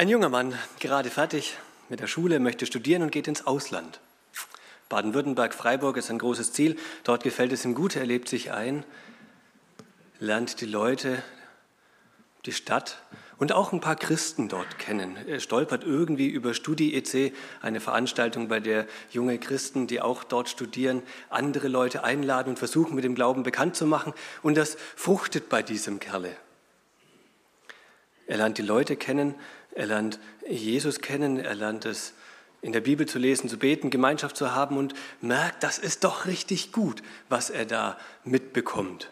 Ein junger Mann, gerade fertig mit der Schule, möchte studieren und geht ins Ausland. Baden-Württemberg, Freiburg ist ein großes Ziel. Dort gefällt es ihm gut, er lebt sich ein, lernt die Leute, die Stadt und auch ein paar Christen dort kennen. Er stolpert irgendwie über Studi EC, eine Veranstaltung, bei der junge Christen, die auch dort studieren, andere Leute einladen und versuchen, mit dem Glauben bekannt zu machen. Und das fruchtet bei diesem Kerle. Er lernt die Leute kennen, er lernt Jesus kennen, er lernt es in der Bibel zu lesen, zu beten, Gemeinschaft zu haben und merkt, das ist doch richtig gut, was er da mitbekommt.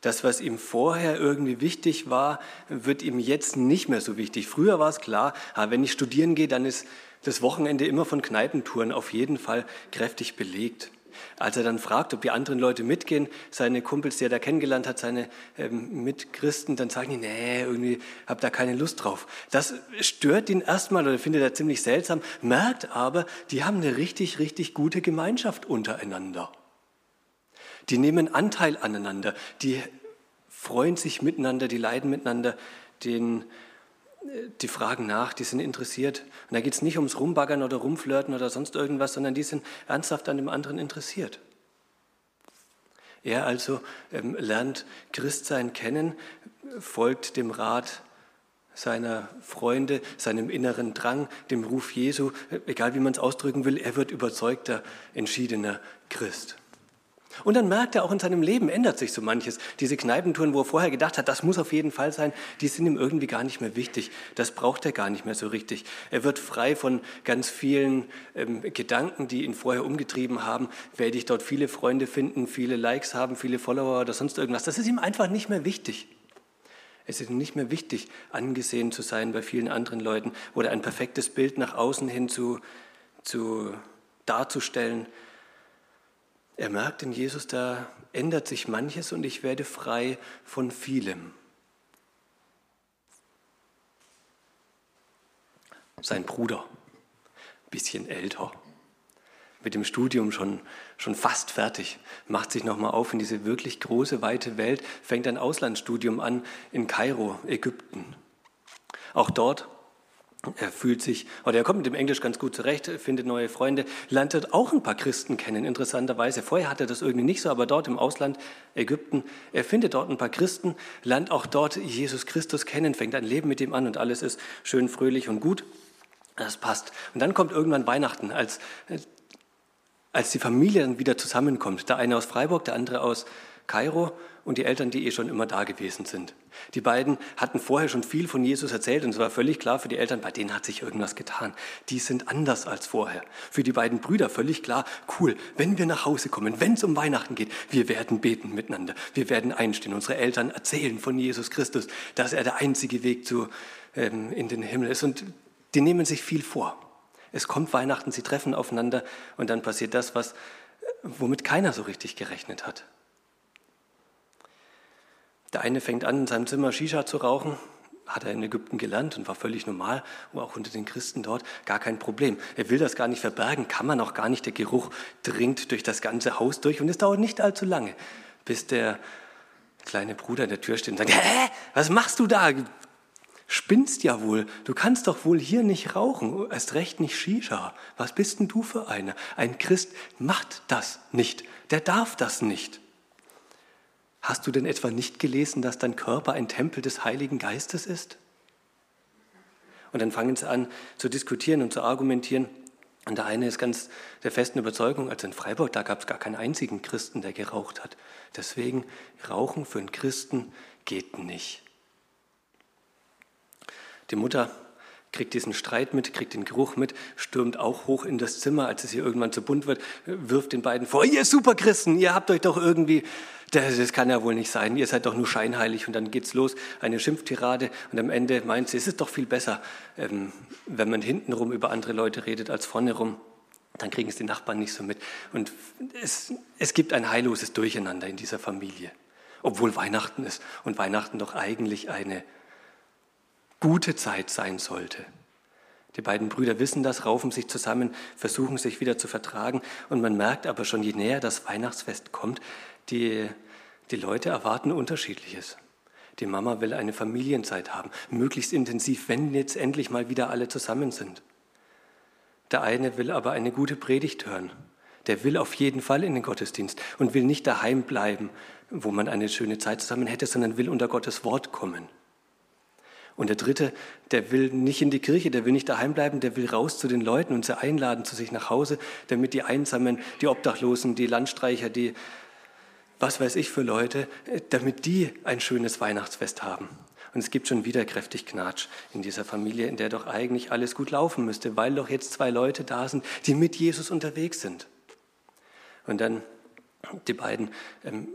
Das, was ihm vorher irgendwie wichtig war, wird ihm jetzt nicht mehr so wichtig. Früher war es klar, ah, wenn ich studieren gehe, dann ist das Wochenende immer von Kneipentouren auf jeden Fall kräftig belegt. Als er dann fragt, ob die anderen Leute mitgehen, seine Kumpels, die er da kennengelernt hat, seine ähm, Mitchristen, dann sagen die, nee, irgendwie hab da keine Lust drauf. Das stört ihn erstmal oder findet er ziemlich seltsam, merkt aber, die haben eine richtig, richtig gute Gemeinschaft untereinander. Die nehmen Anteil aneinander, die freuen sich miteinander, die leiden miteinander, den, die fragen nach, die sind interessiert. Und da geht es nicht ums Rumbaggern oder Rumflirten oder sonst irgendwas, sondern die sind ernsthaft an dem anderen interessiert. Er also ähm, lernt Christsein kennen, folgt dem Rat seiner Freunde, seinem inneren Drang, dem Ruf Jesu, egal wie man es ausdrücken will, er wird überzeugter, entschiedener Christ. Und dann merkt er auch in seinem Leben ändert sich so manches. Diese Kneipentouren, wo er vorher gedacht hat, das muss auf jeden Fall sein, die sind ihm irgendwie gar nicht mehr wichtig. Das braucht er gar nicht mehr so richtig. Er wird frei von ganz vielen ähm, Gedanken, die ihn vorher umgetrieben haben. Werde ich dort viele Freunde finden, viele Likes haben, viele Follower oder sonst irgendwas. Das ist ihm einfach nicht mehr wichtig. Es ist ihm nicht mehr wichtig, angesehen zu sein bei vielen anderen Leuten oder ein perfektes Bild nach außen hin zu, zu darzustellen. Er merkt in Jesus, da ändert sich manches und ich werde frei von vielem. Sein Bruder, bisschen älter, mit dem Studium schon, schon fast fertig, macht sich nochmal auf in diese wirklich große, weite Welt, fängt ein Auslandsstudium an in Kairo, Ägypten. Auch dort er fühlt sich, oder er kommt mit dem Englisch ganz gut zurecht, findet neue Freunde, lernt dort auch ein paar Christen kennen, interessanterweise. Vorher hatte er das irgendwie nicht so, aber dort im Ausland, Ägypten, er findet dort ein paar Christen, lernt auch dort Jesus Christus kennen, fängt ein Leben mit ihm an und alles ist schön fröhlich und gut. Das passt. Und dann kommt irgendwann Weihnachten, als, als die Familie dann wieder zusammenkommt. Der eine aus Freiburg, der andere aus Kairo und die Eltern, die eh schon immer da gewesen sind. Die beiden hatten vorher schon viel von Jesus erzählt und es war völlig klar für die Eltern, bei denen hat sich irgendwas getan. Die sind anders als vorher. Für die beiden Brüder völlig klar, cool, wenn wir nach Hause kommen, wenn es um Weihnachten geht, wir werden beten miteinander, wir werden einstehen. Unsere Eltern erzählen von Jesus Christus, dass er der einzige Weg zu, ähm, in den Himmel ist und die nehmen sich viel vor. Es kommt Weihnachten, sie treffen aufeinander und dann passiert das, was, womit keiner so richtig gerechnet hat. Der eine fängt an, in seinem Zimmer Shisha zu rauchen, hat er in Ägypten gelernt und war völlig normal, auch unter den Christen dort, gar kein Problem. Er will das gar nicht verbergen, kann man auch gar nicht. Der Geruch dringt durch das ganze Haus durch und es dauert nicht allzu lange, bis der kleine Bruder in der Tür steht und sagt, hä, was machst du da? Spinnst ja wohl, du kannst doch wohl hier nicht rauchen, erst recht nicht Shisha. Was bist denn du für einer? Ein Christ macht das nicht, der darf das nicht. Hast du denn etwa nicht gelesen, dass dein Körper ein Tempel des Heiligen Geistes ist? Und dann fangen sie an zu diskutieren und zu argumentieren. Und der eine ist ganz der festen Überzeugung, also in Freiburg, da gab es gar keinen einzigen Christen, der geraucht hat. Deswegen, Rauchen für einen Christen geht nicht. Die Mutter kriegt diesen Streit mit, kriegt den Geruch mit, stürmt auch hoch in das Zimmer, als es ihr irgendwann zu bunt wird, wirft den beiden vor, ihr Superchristen, ihr habt euch doch irgendwie, das, das kann ja wohl nicht sein, ihr seid doch nur scheinheilig und dann geht's los, eine Schimpftirade und am Ende meint sie, es ist doch viel besser, ähm, wenn man hintenrum über andere Leute redet als vorne rum. Dann kriegen es die Nachbarn nicht so mit. Und es, es gibt ein heilloses Durcheinander in dieser Familie, obwohl Weihnachten ist und Weihnachten doch eigentlich eine gute Zeit sein sollte. Die beiden Brüder wissen das, raufen sich zusammen, versuchen sich wieder zu vertragen und man merkt aber schon, je näher das Weihnachtsfest kommt, die, die Leute erwarten Unterschiedliches. Die Mama will eine Familienzeit haben, möglichst intensiv, wenn jetzt endlich mal wieder alle zusammen sind. Der eine will aber eine gute Predigt hören. Der will auf jeden Fall in den Gottesdienst und will nicht daheim bleiben, wo man eine schöne Zeit zusammen hätte, sondern will unter Gottes Wort kommen. Und der dritte, der will nicht in die Kirche, der will nicht daheim bleiben, der will raus zu den Leuten und sie einladen zu sich nach Hause, damit die Einsamen, die Obdachlosen, die Landstreicher, die was weiß ich für Leute, damit die ein schönes Weihnachtsfest haben. Und es gibt schon wieder kräftig Knatsch in dieser Familie, in der doch eigentlich alles gut laufen müsste, weil doch jetzt zwei Leute da sind, die mit Jesus unterwegs sind. Und dann die beiden ähm,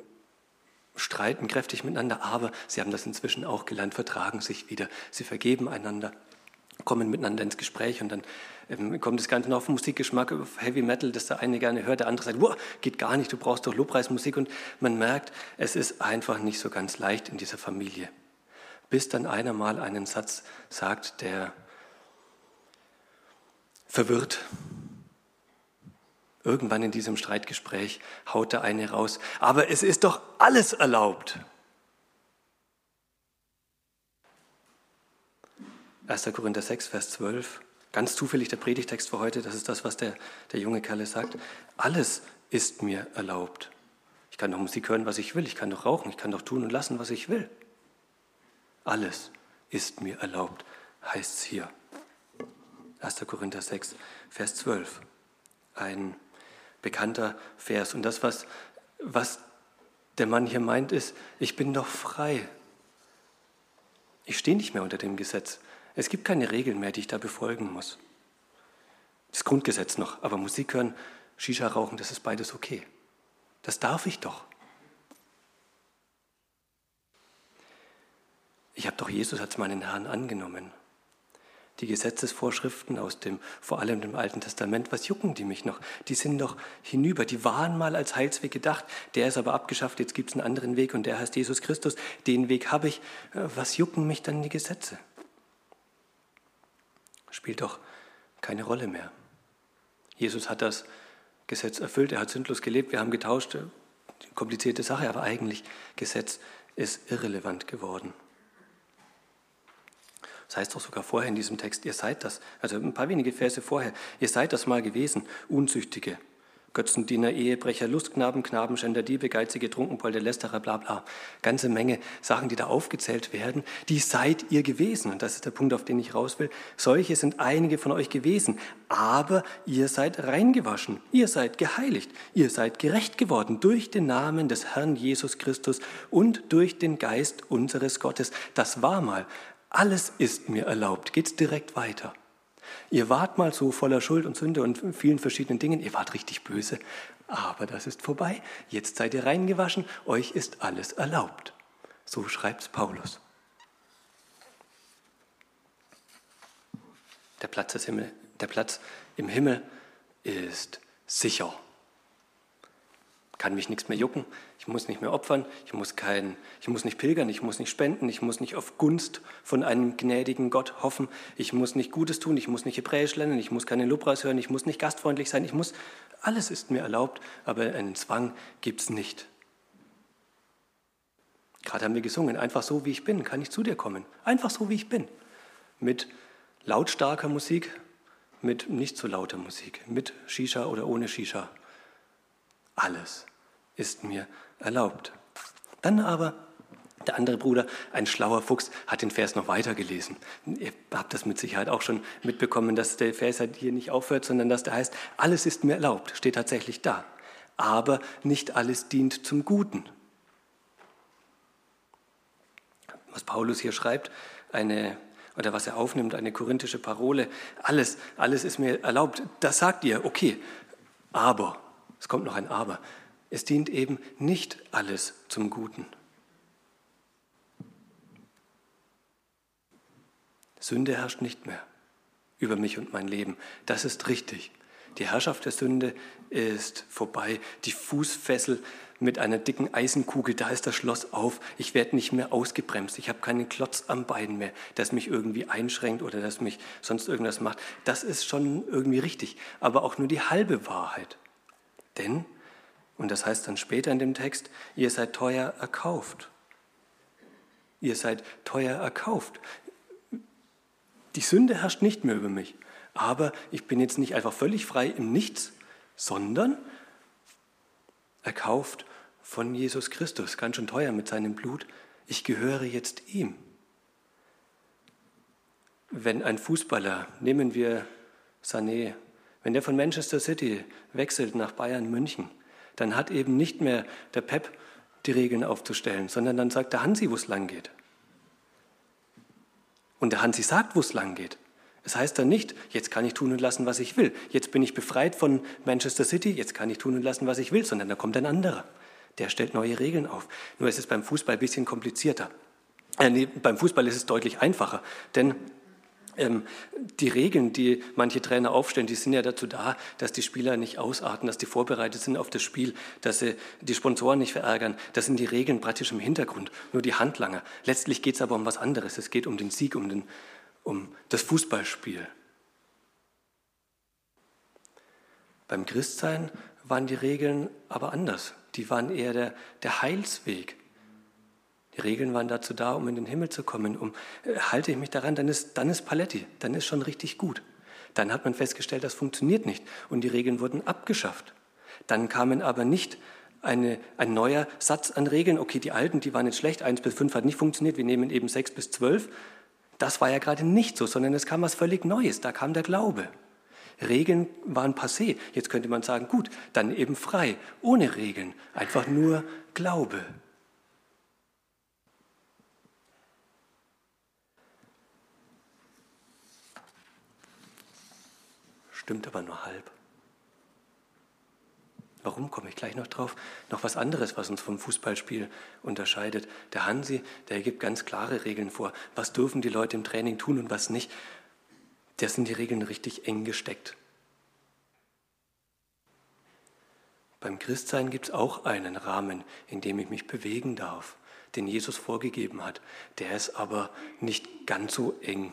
streiten kräftig miteinander, aber sie haben das inzwischen auch gelernt, vertragen sich wieder. Sie vergeben einander, kommen miteinander ins Gespräch und dann ähm, kommt das Ganze noch auf Musikgeschmack, auf Heavy Metal, das der eine gerne hört, der andere sagt, geht gar nicht, du brauchst doch Lobpreismusik und man merkt, es ist einfach nicht so ganz leicht in dieser Familie. Bis dann einer mal einen Satz sagt, der verwirrt, Irgendwann in diesem Streitgespräch haut der eine raus, aber es ist doch alles erlaubt. 1. Korinther 6, Vers 12, ganz zufällig der Predigtext für heute, das ist das, was der, der junge Kerle sagt. Alles ist mir erlaubt. Ich kann doch Musik hören, was ich will, ich kann doch rauchen, ich kann doch tun und lassen, was ich will. Alles ist mir erlaubt, heißt es hier. 1. Korinther 6, Vers 12. Ein bekannter Vers. Und das, was, was der Mann hier meint, ist, ich bin doch frei. Ich stehe nicht mehr unter dem Gesetz. Es gibt keine Regeln mehr, die ich da befolgen muss. Das Grundgesetz noch, aber Musik hören, Shisha rauchen, das ist beides okay. Das darf ich doch. Ich habe doch Jesus als meinen Herrn angenommen die Gesetzesvorschriften aus dem, vor allem dem Alten Testament, was jucken die mich noch? Die sind doch hinüber, die waren mal als Heilsweg gedacht, der ist aber abgeschafft, jetzt gibt es einen anderen Weg und der heißt Jesus Christus, den Weg habe ich, äh, was jucken mich dann die Gesetze? Spielt doch keine Rolle mehr. Jesus hat das Gesetz erfüllt, er hat sündlos gelebt, wir haben getauscht, äh, komplizierte Sache, aber eigentlich Gesetz ist irrelevant geworden. Das heißt doch sogar vorher in diesem Text, ihr seid das, also ein paar wenige Verse vorher, ihr seid das mal gewesen, Unzüchtige, Götzendiener, Ehebrecher, Lustknaben, Knabenschänder, Diebe, Geizige, Trunkenpolder, Lästerer, bla bla. Ganze Menge Sachen, die da aufgezählt werden, die seid ihr gewesen. Und das ist der Punkt, auf den ich raus will. Solche sind einige von euch gewesen. Aber ihr seid reingewaschen, ihr seid geheiligt, ihr seid gerecht geworden durch den Namen des Herrn Jesus Christus und durch den Geist unseres Gottes. Das war mal alles ist mir erlaubt. Geht's direkt weiter. Ihr wart mal so voller Schuld und Sünde und vielen verschiedenen Dingen. Ihr wart richtig böse. Aber das ist vorbei. Jetzt seid ihr reingewaschen. Euch ist alles erlaubt. So schreibt's Paulus. Der Platz, Himmel, der Platz im Himmel ist sicher kann mich nichts mehr jucken, ich muss nicht mehr opfern, ich muss, kein, ich muss nicht pilgern, ich muss nicht spenden, ich muss nicht auf Gunst von einem gnädigen Gott hoffen, ich muss nicht Gutes tun, ich muss nicht Hebräisch lernen, ich muss keinen Lobpreis hören, ich muss nicht gastfreundlich sein, ich muss, alles ist mir erlaubt, aber einen Zwang gibt es nicht. Gerade haben wir gesungen, einfach so wie ich bin, kann ich zu dir kommen, einfach so wie ich bin, mit lautstarker Musik, mit nicht so lauter Musik, mit Shisha oder ohne Shisha. Alles ist mir erlaubt. Dann aber der andere Bruder, ein schlauer Fuchs, hat den Vers noch weiter gelesen. Ihr habt das mit Sicherheit auch schon mitbekommen, dass der Vers halt hier nicht aufhört, sondern dass der heißt, alles ist mir erlaubt, steht tatsächlich da. Aber nicht alles dient zum Guten. Was Paulus hier schreibt, eine, oder was er aufnimmt, eine korinthische Parole, alles, alles ist mir erlaubt, das sagt ihr, okay, aber, es kommt noch ein Aber, es dient eben nicht alles zum Guten. Sünde herrscht nicht mehr über mich und mein Leben. Das ist richtig. Die Herrschaft der Sünde ist vorbei. Die Fußfessel mit einer dicken Eisenkugel, da ist das Schloss auf. Ich werde nicht mehr ausgebremst. Ich habe keinen Klotz am Bein mehr, das mich irgendwie einschränkt oder das mich sonst irgendwas macht. Das ist schon irgendwie richtig, aber auch nur die halbe Wahrheit. Denn und das heißt dann später in dem Text, ihr seid teuer erkauft. Ihr seid teuer erkauft. Die Sünde herrscht nicht mehr über mich. Aber ich bin jetzt nicht einfach völlig frei im Nichts, sondern erkauft von Jesus Christus, ganz schön teuer mit seinem Blut. Ich gehöre jetzt ihm. Wenn ein Fußballer, nehmen wir Sané, wenn der von Manchester City wechselt nach Bayern München, dann hat eben nicht mehr der Pep die Regeln aufzustellen, sondern dann sagt der Hansi, wo es lang geht. Und der Hansi sagt, wo es lang geht. Es heißt dann nicht, jetzt kann ich tun und lassen, was ich will. Jetzt bin ich befreit von Manchester City, jetzt kann ich tun und lassen, was ich will, sondern da kommt ein anderer. Der stellt neue Regeln auf. Nur ist es beim Fußball ein bisschen komplizierter. Äh, nee, beim Fußball ist es deutlich einfacher, denn die Regeln, die manche Trainer aufstellen, die sind ja dazu da, dass die Spieler nicht ausarten, dass die vorbereitet sind auf das Spiel, dass sie die Sponsoren nicht verärgern. Das sind die Regeln praktisch im Hintergrund, nur die Handlanger. Letztlich geht es aber um was anderes. Es geht um den Sieg, um, den, um das Fußballspiel. Beim Christsein waren die Regeln aber anders. Die waren eher der, der Heilsweg. Die Regeln waren dazu da, um in den Himmel zu kommen. Um, äh, halte ich mich daran, dann ist, dann ist Paletti, dann ist schon richtig gut. Dann hat man festgestellt, das funktioniert nicht und die Regeln wurden abgeschafft. Dann kamen aber nicht eine, ein neuer Satz an Regeln. Okay, die alten, die waren jetzt schlecht, eins bis fünf hat nicht funktioniert, wir nehmen eben sechs bis zwölf. Das war ja gerade nicht so, sondern es kam was völlig Neues, da kam der Glaube. Regeln waren passé. Jetzt könnte man sagen, gut, dann eben frei, ohne Regeln, einfach nur Glaube. Stimmt aber nur halb. Warum komme ich gleich noch drauf? Noch was anderes, was uns vom Fußballspiel unterscheidet. Der Hansi, der gibt ganz klare Regeln vor. Was dürfen die Leute im Training tun und was nicht? Da sind die Regeln richtig eng gesteckt. Beim Christsein gibt es auch einen Rahmen, in dem ich mich bewegen darf, den Jesus vorgegeben hat. Der ist aber nicht ganz so eng.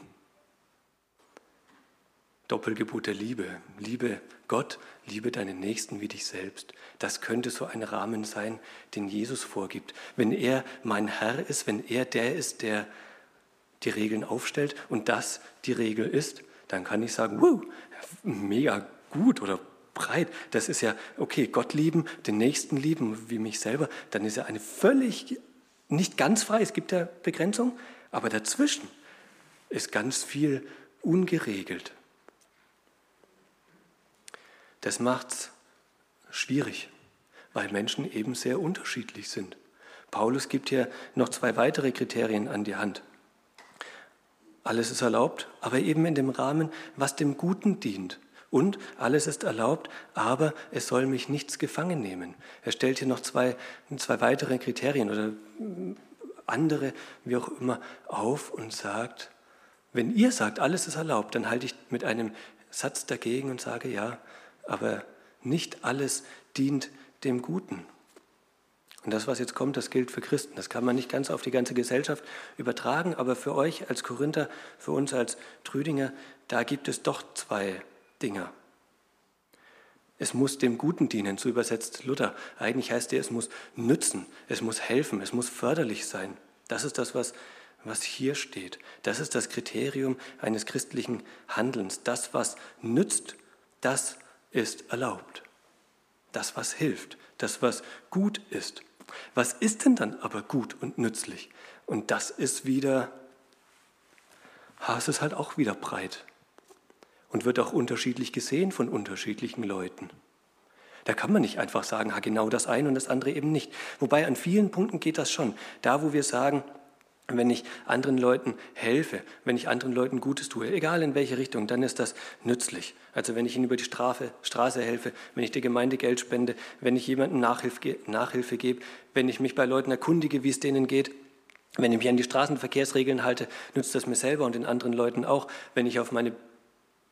Doppelgebot der Liebe. Liebe Gott, liebe deinen Nächsten wie dich selbst. Das könnte so ein Rahmen sein, den Jesus vorgibt. Wenn er mein Herr ist, wenn er der ist, der die Regeln aufstellt und das die Regel ist, dann kann ich sagen, wow, mega gut oder breit. Das ist ja, okay, Gott lieben, den Nächsten lieben wie mich selber. Dann ist ja eine völlig, nicht ganz frei, es gibt ja Begrenzung, aber dazwischen ist ganz viel ungeregelt. Das macht es schwierig, weil Menschen eben sehr unterschiedlich sind. Paulus gibt hier noch zwei weitere Kriterien an die Hand. Alles ist erlaubt, aber eben in dem Rahmen, was dem Guten dient. Und alles ist erlaubt, aber es soll mich nichts gefangen nehmen. Er stellt hier noch zwei, zwei weitere Kriterien oder andere, wie auch immer, auf und sagt, wenn ihr sagt, alles ist erlaubt, dann halte ich mit einem Satz dagegen und sage, ja, aber nicht alles dient dem Guten. Und das, was jetzt kommt, das gilt für Christen. Das kann man nicht ganz auf die ganze Gesellschaft übertragen, aber für euch als Korinther, für uns als Trüdinger, da gibt es doch zwei Dinge. Es muss dem Guten dienen, so übersetzt Luther. Eigentlich heißt er, es muss nützen, es muss helfen, es muss förderlich sein. Das ist das, was, was hier steht. Das ist das Kriterium eines christlichen Handelns. Das, was nützt, das ist erlaubt. Das, was hilft, das, was gut ist. Was ist denn dann aber gut und nützlich? Und das ist wieder, es ist halt auch wieder breit und wird auch unterschiedlich gesehen von unterschiedlichen Leuten. Da kann man nicht einfach sagen, ha, genau das eine und das andere eben nicht. Wobei an vielen Punkten geht das schon. Da, wo wir sagen, wenn ich anderen Leuten helfe, wenn ich anderen Leuten Gutes tue, egal in welche Richtung, dann ist das nützlich. Also wenn ich ihnen über die Strafe, Straße helfe, wenn ich der Gemeinde Geld spende, wenn ich jemandem Nachhilfe, Nachhilfe gebe, wenn ich mich bei Leuten erkundige, wie es denen geht, wenn ich mich an die Straßenverkehrsregeln halte, nützt das mir selber und den anderen Leuten auch. Wenn ich auf meine,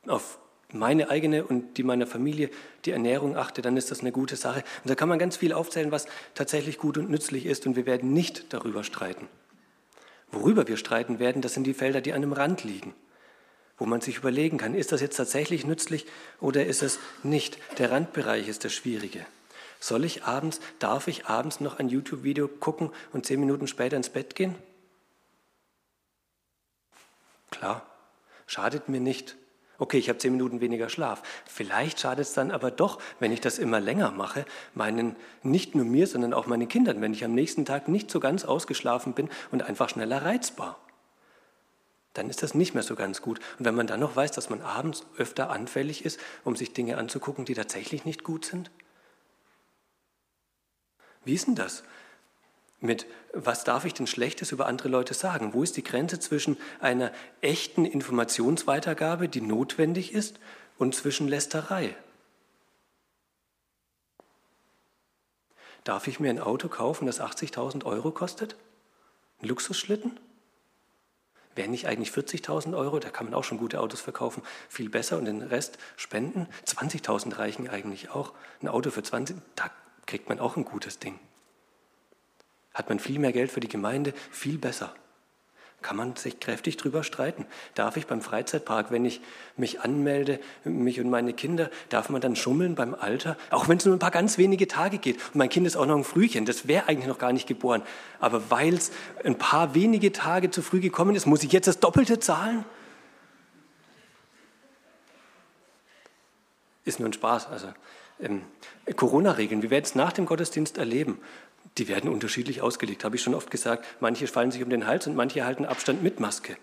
auf meine eigene und die meiner Familie die Ernährung achte, dann ist das eine gute Sache. Und da kann man ganz viel aufzählen, was tatsächlich gut und nützlich ist und wir werden nicht darüber streiten. Worüber wir streiten werden, das sind die Felder, die an dem Rand liegen, wo man sich überlegen kann, ist das jetzt tatsächlich nützlich oder ist es nicht? Der Randbereich ist das Schwierige. Soll ich abends, darf ich abends noch ein YouTube-Video gucken und zehn Minuten später ins Bett gehen? Klar, schadet mir nicht. Okay, ich habe zehn Minuten weniger Schlaf. Vielleicht schadet es dann aber doch, wenn ich das immer länger mache, meinen, nicht nur mir, sondern auch meinen Kindern, wenn ich am nächsten Tag nicht so ganz ausgeschlafen bin und einfach schneller reizbar. Dann ist das nicht mehr so ganz gut. Und wenn man dann noch weiß, dass man abends öfter anfällig ist, um sich Dinge anzugucken, die tatsächlich nicht gut sind? Wie ist denn das? Mit, was darf ich denn Schlechtes über andere Leute sagen? Wo ist die Grenze zwischen einer echten Informationsweitergabe, die notwendig ist, und zwischen Lästerei? Darf ich mir ein Auto kaufen, das 80.000 Euro kostet? Ein Luxusschlitten? Wären nicht eigentlich 40.000 Euro, da kann man auch schon gute Autos verkaufen, viel besser und den Rest spenden? 20.000 reichen eigentlich auch. Ein Auto für 20, da kriegt man auch ein gutes Ding hat man viel mehr Geld für die Gemeinde, viel besser. Kann man sich kräftig drüber streiten. Darf ich beim Freizeitpark, wenn ich mich anmelde, mich und meine Kinder, darf man dann schummeln beim Alter? Auch wenn es nur ein paar ganz wenige Tage geht. Und mein Kind ist auch noch ein Frühchen, das wäre eigentlich noch gar nicht geboren. Aber weil es ein paar wenige Tage zu früh gekommen ist, muss ich jetzt das Doppelte zahlen? Ist nur ein Spaß. Also ähm, Corona-Regeln, wie werden es nach dem Gottesdienst erleben? Die werden unterschiedlich ausgelegt, habe ich schon oft gesagt. Manche fallen sich um den Hals und manche halten Abstand mit Maske.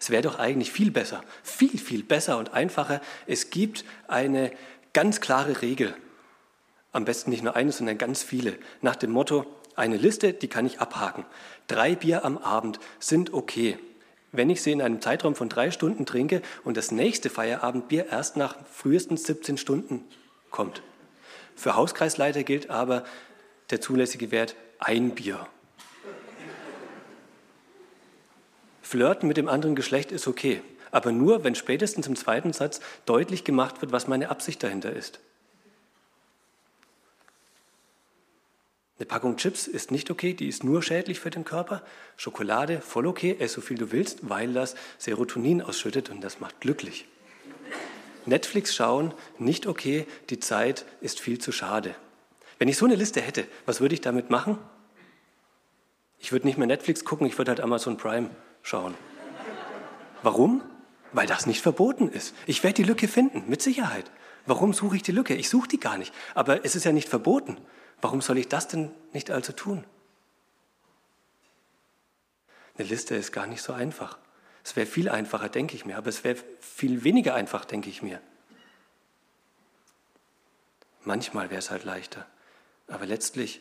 Es wäre doch eigentlich viel besser, viel, viel besser und einfacher. Es gibt eine ganz klare Regel. Am besten nicht nur eine, sondern ganz viele. Nach dem Motto, eine Liste, die kann ich abhaken. Drei Bier am Abend sind okay. Wenn ich sie in einem Zeitraum von drei Stunden trinke und das nächste Feierabendbier erst nach frühestens 17 Stunden kommt. Für Hauskreisleiter gilt aber, der zulässige Wert ein Bier. Flirten mit dem anderen Geschlecht ist okay, aber nur, wenn spätestens im zweiten Satz deutlich gemacht wird, was meine Absicht dahinter ist. Eine Packung Chips ist nicht okay, die ist nur schädlich für den Körper. Schokolade voll okay, ess so viel du willst, weil das Serotonin ausschüttet und das macht glücklich. Netflix schauen, nicht okay, die Zeit ist viel zu schade. Wenn ich so eine Liste hätte, was würde ich damit machen? Ich würde nicht mehr Netflix gucken, ich würde halt Amazon Prime schauen. Warum? Weil das nicht verboten ist. Ich werde die Lücke finden, mit Sicherheit. Warum suche ich die Lücke? Ich suche die gar nicht. Aber es ist ja nicht verboten. Warum soll ich das denn nicht also tun? Eine Liste ist gar nicht so einfach. Es wäre viel einfacher, denke ich mir, aber es wäre viel weniger einfach, denke ich mir. Manchmal wäre es halt leichter. Aber letztlich,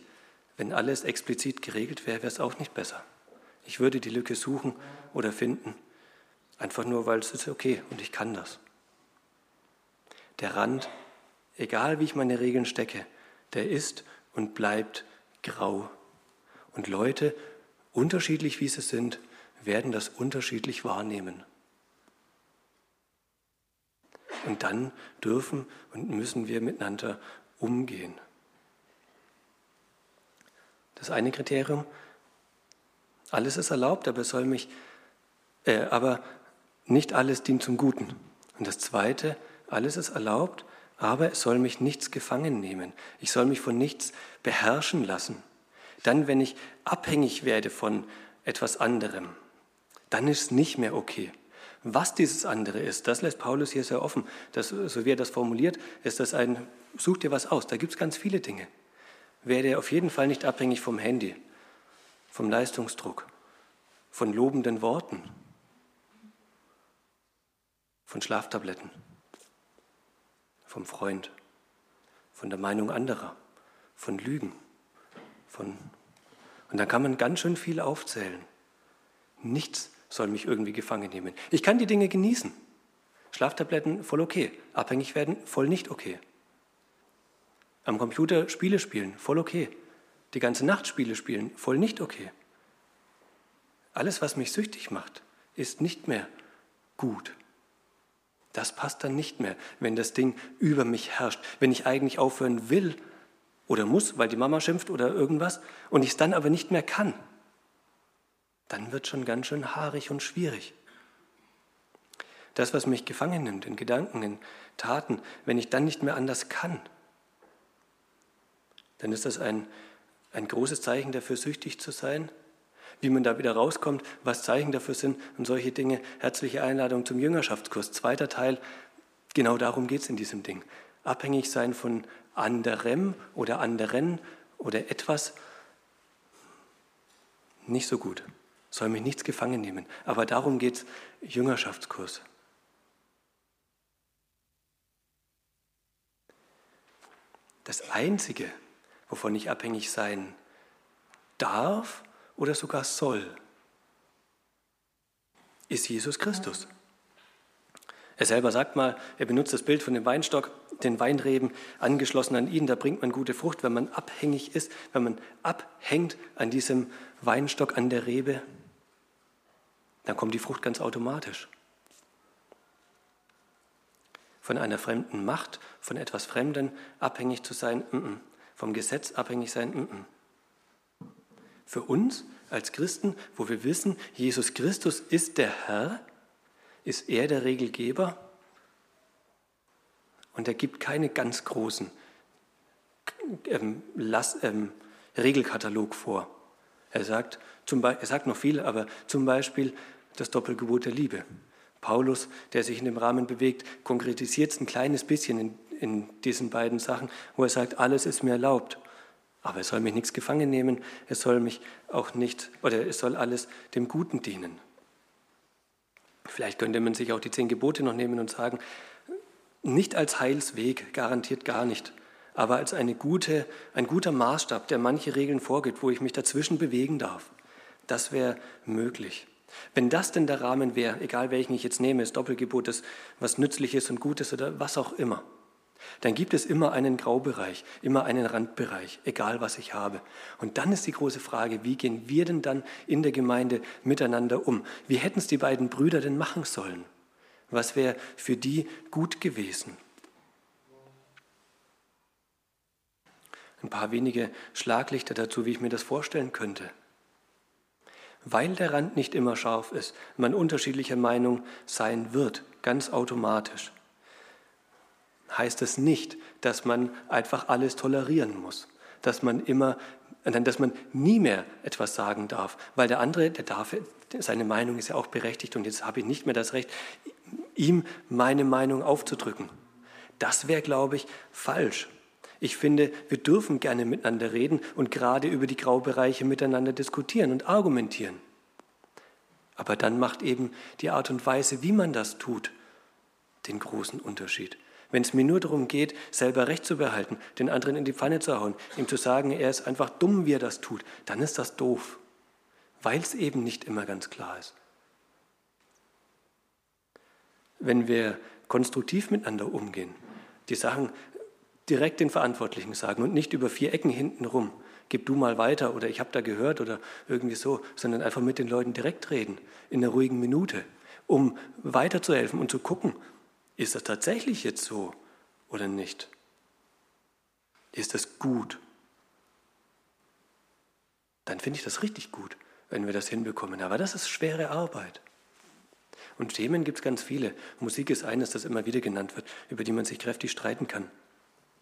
wenn alles explizit geregelt wäre, wäre es auch nicht besser. Ich würde die Lücke suchen oder finden, einfach nur, weil es ist okay und ich kann das. Der Rand, egal wie ich meine Regeln stecke, der ist und bleibt grau. Und Leute, unterschiedlich wie sie sind, werden das unterschiedlich wahrnehmen. Und dann dürfen und müssen wir miteinander umgehen. Das eine Kriterium, alles ist erlaubt, aber es soll mich, äh, aber nicht alles dient zum Guten. Und das zweite, alles ist erlaubt, aber es soll mich nichts gefangen nehmen. Ich soll mich von nichts beherrschen lassen. Dann, wenn ich abhängig werde von etwas anderem, dann ist es nicht mehr okay. Was dieses andere ist, das lässt Paulus hier sehr offen. Das, so wie er das formuliert, ist das ein, such dir was aus. Da gibt es ganz viele Dinge werde auf jeden Fall nicht abhängig vom Handy, vom Leistungsdruck, von lobenden Worten, von Schlaftabletten, vom Freund, von der Meinung anderer, von Lügen, von und dann kann man ganz schön viel aufzählen. Nichts soll mich irgendwie gefangen nehmen. Ich kann die Dinge genießen. Schlaftabletten voll okay, abhängig werden voll nicht okay. Am Computer Spiele spielen, voll okay. Die ganze Nacht Spiele spielen, voll nicht okay. Alles, was mich süchtig macht, ist nicht mehr gut. Das passt dann nicht mehr, wenn das Ding über mich herrscht, wenn ich eigentlich aufhören will oder muss, weil die Mama schimpft oder irgendwas und ich es dann aber nicht mehr kann. Dann wird schon ganz schön haarig und schwierig. Das, was mich gefangen nimmt in Gedanken, in Taten, wenn ich dann nicht mehr anders kann, dann ist das ein, ein großes Zeichen dafür, süchtig zu sein. wie man da wieder rauskommt, was Zeichen dafür sind und solche Dinge. Herzliche Einladung zum Jüngerschaftskurs. Zweiter Teil, genau darum geht es in diesem Ding. Abhängig sein von anderem oder anderen oder etwas, nicht so gut. Soll mich nichts gefangen nehmen. Aber darum geht es, Jüngerschaftskurs. Das Einzige, wovon ich abhängig sein darf oder sogar soll, ist Jesus Christus. Er selber sagt mal, er benutzt das Bild von dem Weinstock, den Weinreben angeschlossen an ihn, da bringt man gute Frucht, wenn man abhängig ist, wenn man abhängt an diesem Weinstock, an der Rebe, dann kommt die Frucht ganz automatisch. Von einer fremden Macht, von etwas Fremden abhängig zu sein, mm -mm. Vom Gesetz abhängig sein. Für uns als Christen, wo wir wissen, Jesus Christus ist der Herr, ist er der Regelgeber und er gibt keine ganz großen ähm, Lass, ähm, Regelkatalog vor. Er sagt, zum er sagt noch viel, aber zum Beispiel das Doppelgebot der Liebe. Paulus, der sich in dem Rahmen bewegt, konkretisiert es ein kleines bisschen in, in diesen beiden Sachen, wo er sagt, alles ist mir erlaubt. Aber es soll mich nichts gefangen nehmen, es soll mich auch nicht, oder es soll alles dem Guten dienen. Vielleicht könnte man sich auch die zehn Gebote noch nehmen und sagen, nicht als Heilsweg, garantiert gar nicht, aber als eine gute, ein guter Maßstab, der manche Regeln vorgibt, wo ich mich dazwischen bewegen darf. Das wäre möglich. Wenn das denn der Rahmen wäre, egal welchen ich jetzt nehme, das Doppelgebot, das was Nützliches und Gutes oder was auch immer, dann gibt es immer einen Graubereich, immer einen Randbereich, egal was ich habe. Und dann ist die große Frage, wie gehen wir denn dann in der Gemeinde miteinander um? Wie hätten es die beiden Brüder denn machen sollen? Was wäre für die gut gewesen? Ein paar wenige Schlaglichter dazu, wie ich mir das vorstellen könnte. Weil der Rand nicht immer scharf ist, man unterschiedlicher Meinung sein wird, ganz automatisch heißt es nicht, dass man einfach alles tolerieren muss, dass man immer, dass man nie mehr etwas sagen darf, weil der andere, der darf, seine Meinung ist ja auch berechtigt und jetzt habe ich nicht mehr das Recht, ihm meine Meinung aufzudrücken. Das wäre, glaube ich, falsch. Ich finde, wir dürfen gerne miteinander reden und gerade über die Graubereiche miteinander diskutieren und argumentieren. Aber dann macht eben die Art und Weise, wie man das tut, den großen Unterschied. Wenn es mir nur darum geht, selber Recht zu behalten, den anderen in die Pfanne zu hauen, ihm zu sagen, er ist einfach dumm, wie er das tut, dann ist das doof, weil es eben nicht immer ganz klar ist. Wenn wir konstruktiv miteinander umgehen, die Sachen direkt den Verantwortlichen sagen und nicht über vier Ecken hinten rum, gib du mal weiter oder ich habe da gehört oder irgendwie so, sondern einfach mit den Leuten direkt reden, in einer ruhigen Minute, um weiterzuhelfen und zu gucken, ist das tatsächlich jetzt so oder nicht? Ist das gut? Dann finde ich das richtig gut, wenn wir das hinbekommen. Aber das ist schwere Arbeit. Und Themen gibt es ganz viele. Musik ist eines, das immer wieder genannt wird, über die man sich kräftig streiten kann.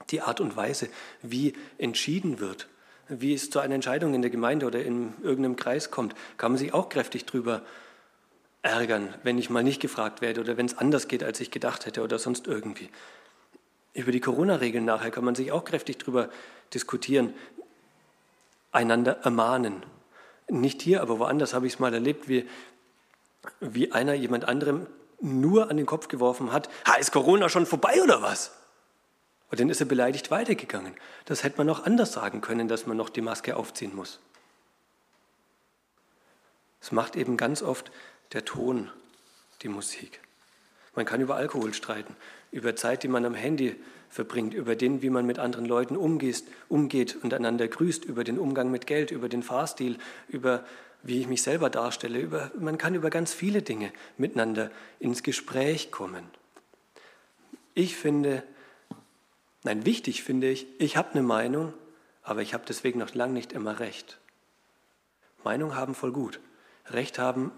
Die Art und Weise, wie entschieden wird, wie es zu einer Entscheidung in der Gemeinde oder in irgendeinem Kreis kommt, kann man sich auch kräftig drüber ärgern, wenn ich mal nicht gefragt werde oder wenn es anders geht, als ich gedacht hätte oder sonst irgendwie. Über die Corona-Regeln nachher kann man sich auch kräftig drüber diskutieren, einander ermahnen. Nicht hier, aber woanders habe ich es mal erlebt, wie, wie einer jemand anderem nur an den Kopf geworfen hat, ha, ist Corona schon vorbei oder was? Und dann ist er beleidigt weitergegangen. Das hätte man noch anders sagen können, dass man noch die Maske aufziehen muss. Es macht eben ganz oft der Ton, die Musik. Man kann über Alkohol streiten, über Zeit, die man am Handy verbringt, über den, wie man mit anderen Leuten umgeht, umgeht und einander grüßt, über den Umgang mit Geld, über den Fahrstil, über wie ich mich selber darstelle. Über, man kann über ganz viele Dinge miteinander ins Gespräch kommen. Ich finde, nein, wichtig finde ich, ich habe eine Meinung, aber ich habe deswegen noch lange nicht immer recht. Meinung haben voll gut. Recht haben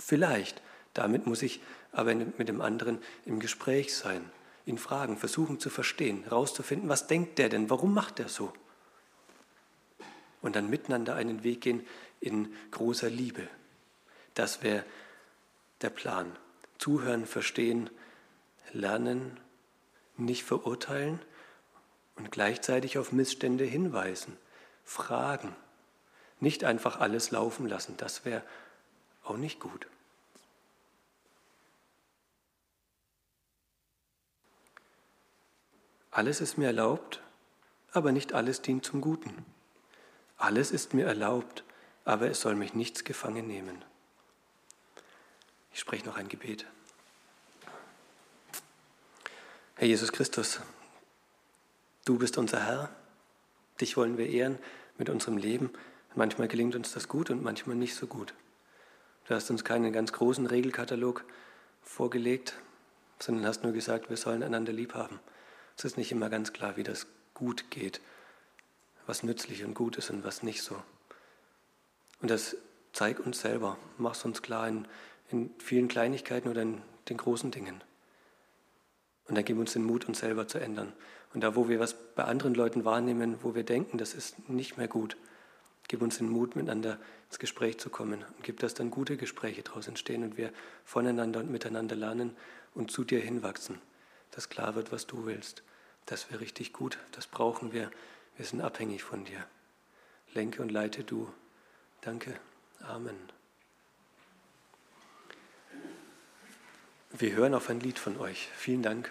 Vielleicht. Damit muss ich aber mit dem anderen im Gespräch sein, ihn fragen, versuchen zu verstehen, herauszufinden, was denkt der denn, warum macht er so? Und dann miteinander einen Weg gehen, in großer Liebe. Das wäre der Plan. Zuhören, verstehen, lernen, nicht verurteilen und gleichzeitig auf Missstände hinweisen, fragen. Nicht einfach alles laufen lassen, das wäre auch nicht gut. Alles ist mir erlaubt, aber nicht alles dient zum Guten. Alles ist mir erlaubt, aber es soll mich nichts gefangen nehmen. Ich spreche noch ein Gebet. Herr Jesus Christus, du bist unser Herr. Dich wollen wir ehren mit unserem Leben. Manchmal gelingt uns das gut und manchmal nicht so gut. Du hast uns keinen ganz großen Regelkatalog vorgelegt, sondern hast nur gesagt, wir sollen einander lieb haben. Es ist nicht immer ganz klar, wie das gut geht, was nützlich und gut ist und was nicht so. Und das zeig uns selber, mach es uns klar in, in vielen Kleinigkeiten oder in den großen Dingen. Und dann gib uns den Mut, uns selber zu ändern. Und da, wo wir was bei anderen Leuten wahrnehmen, wo wir denken, das ist nicht mehr gut, gib uns den Mut, miteinander ins Gespräch zu kommen. Und gib, dass dann gute Gespräche daraus entstehen und wir voneinander und miteinander lernen und zu dir hinwachsen, dass klar wird, was du willst. Das wäre richtig gut, das brauchen wir. Wir sind abhängig von dir. Lenke und leite du. Danke. Amen. Wir hören auf ein Lied von euch. Vielen Dank.